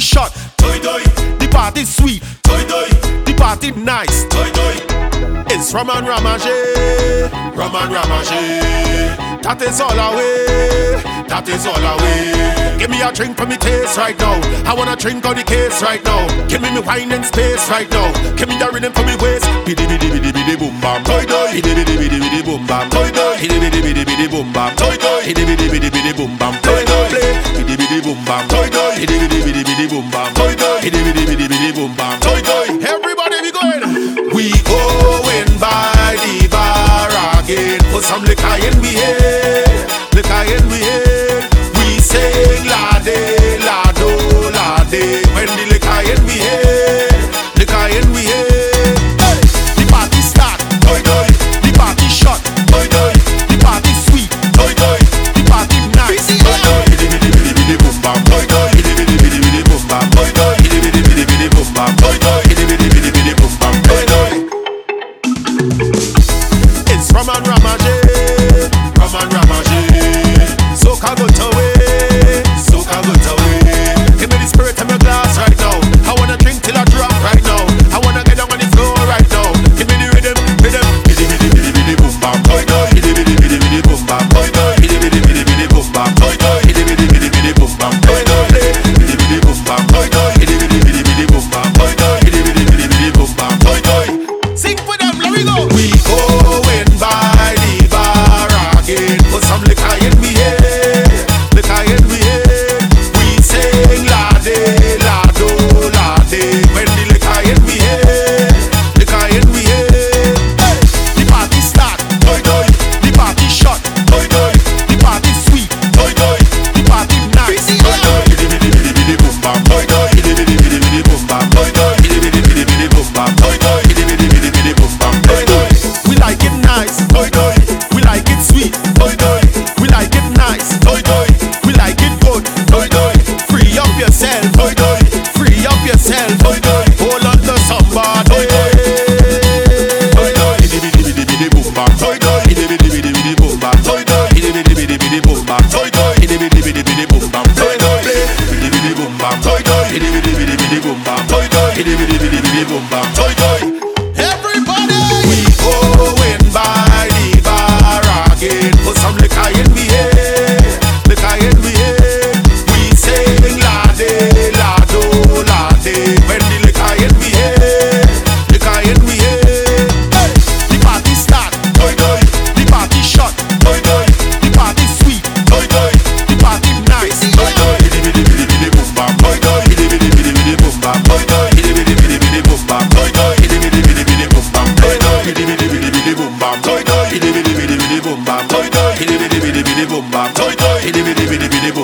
shot, Toy toy, the party sweet, toy toy, the party nice. toy toy. It's Raman Ramage, Raman Ramage, that is all away, that is all away. Give me a drink for me taste right now. I wanna drink on the case right now. Give me me wine and space right now. Give me the rhythm for me waist. Bidi bidi bidi bidi boom bam. Toy toy, Bidi bidi bidi bidi boom bam. Toy toy. Bidi bidi bidi bidi boom bam. Toy toy. Bidi bidi bidi bidi boom bam. Toy boom bam. Toy toy. Bidi bidi bidi bidi boom bam. Toy toy. Bidi bidi bidi bidi boom bam. Toy toy. Everybody be going. We going by the bar again. Put some liquor in we head. For Free up yourself. toy toy, Hold on to somebody. Toy, toy. Toy, toy. Bidi bidi bidi bidi boom bam. Toy, toy. Bidi bidi bidi bidi boom bam. Toy, toy. Bidi bidi bidi bidi boom bam. Toy, toy. Bidi bidi bidi bidi boom bam. Toy, toy. Bidi bidi boom bam. Toy, toy. Bidi bidi bidi bidi boom bam. Toy, toy. Bidi bidi bidi bidi boom bam. toy toy. toy toy. Bidi bidi bidi bidi bum bam. Toy toy. Bidi bidi bidi bidi bum.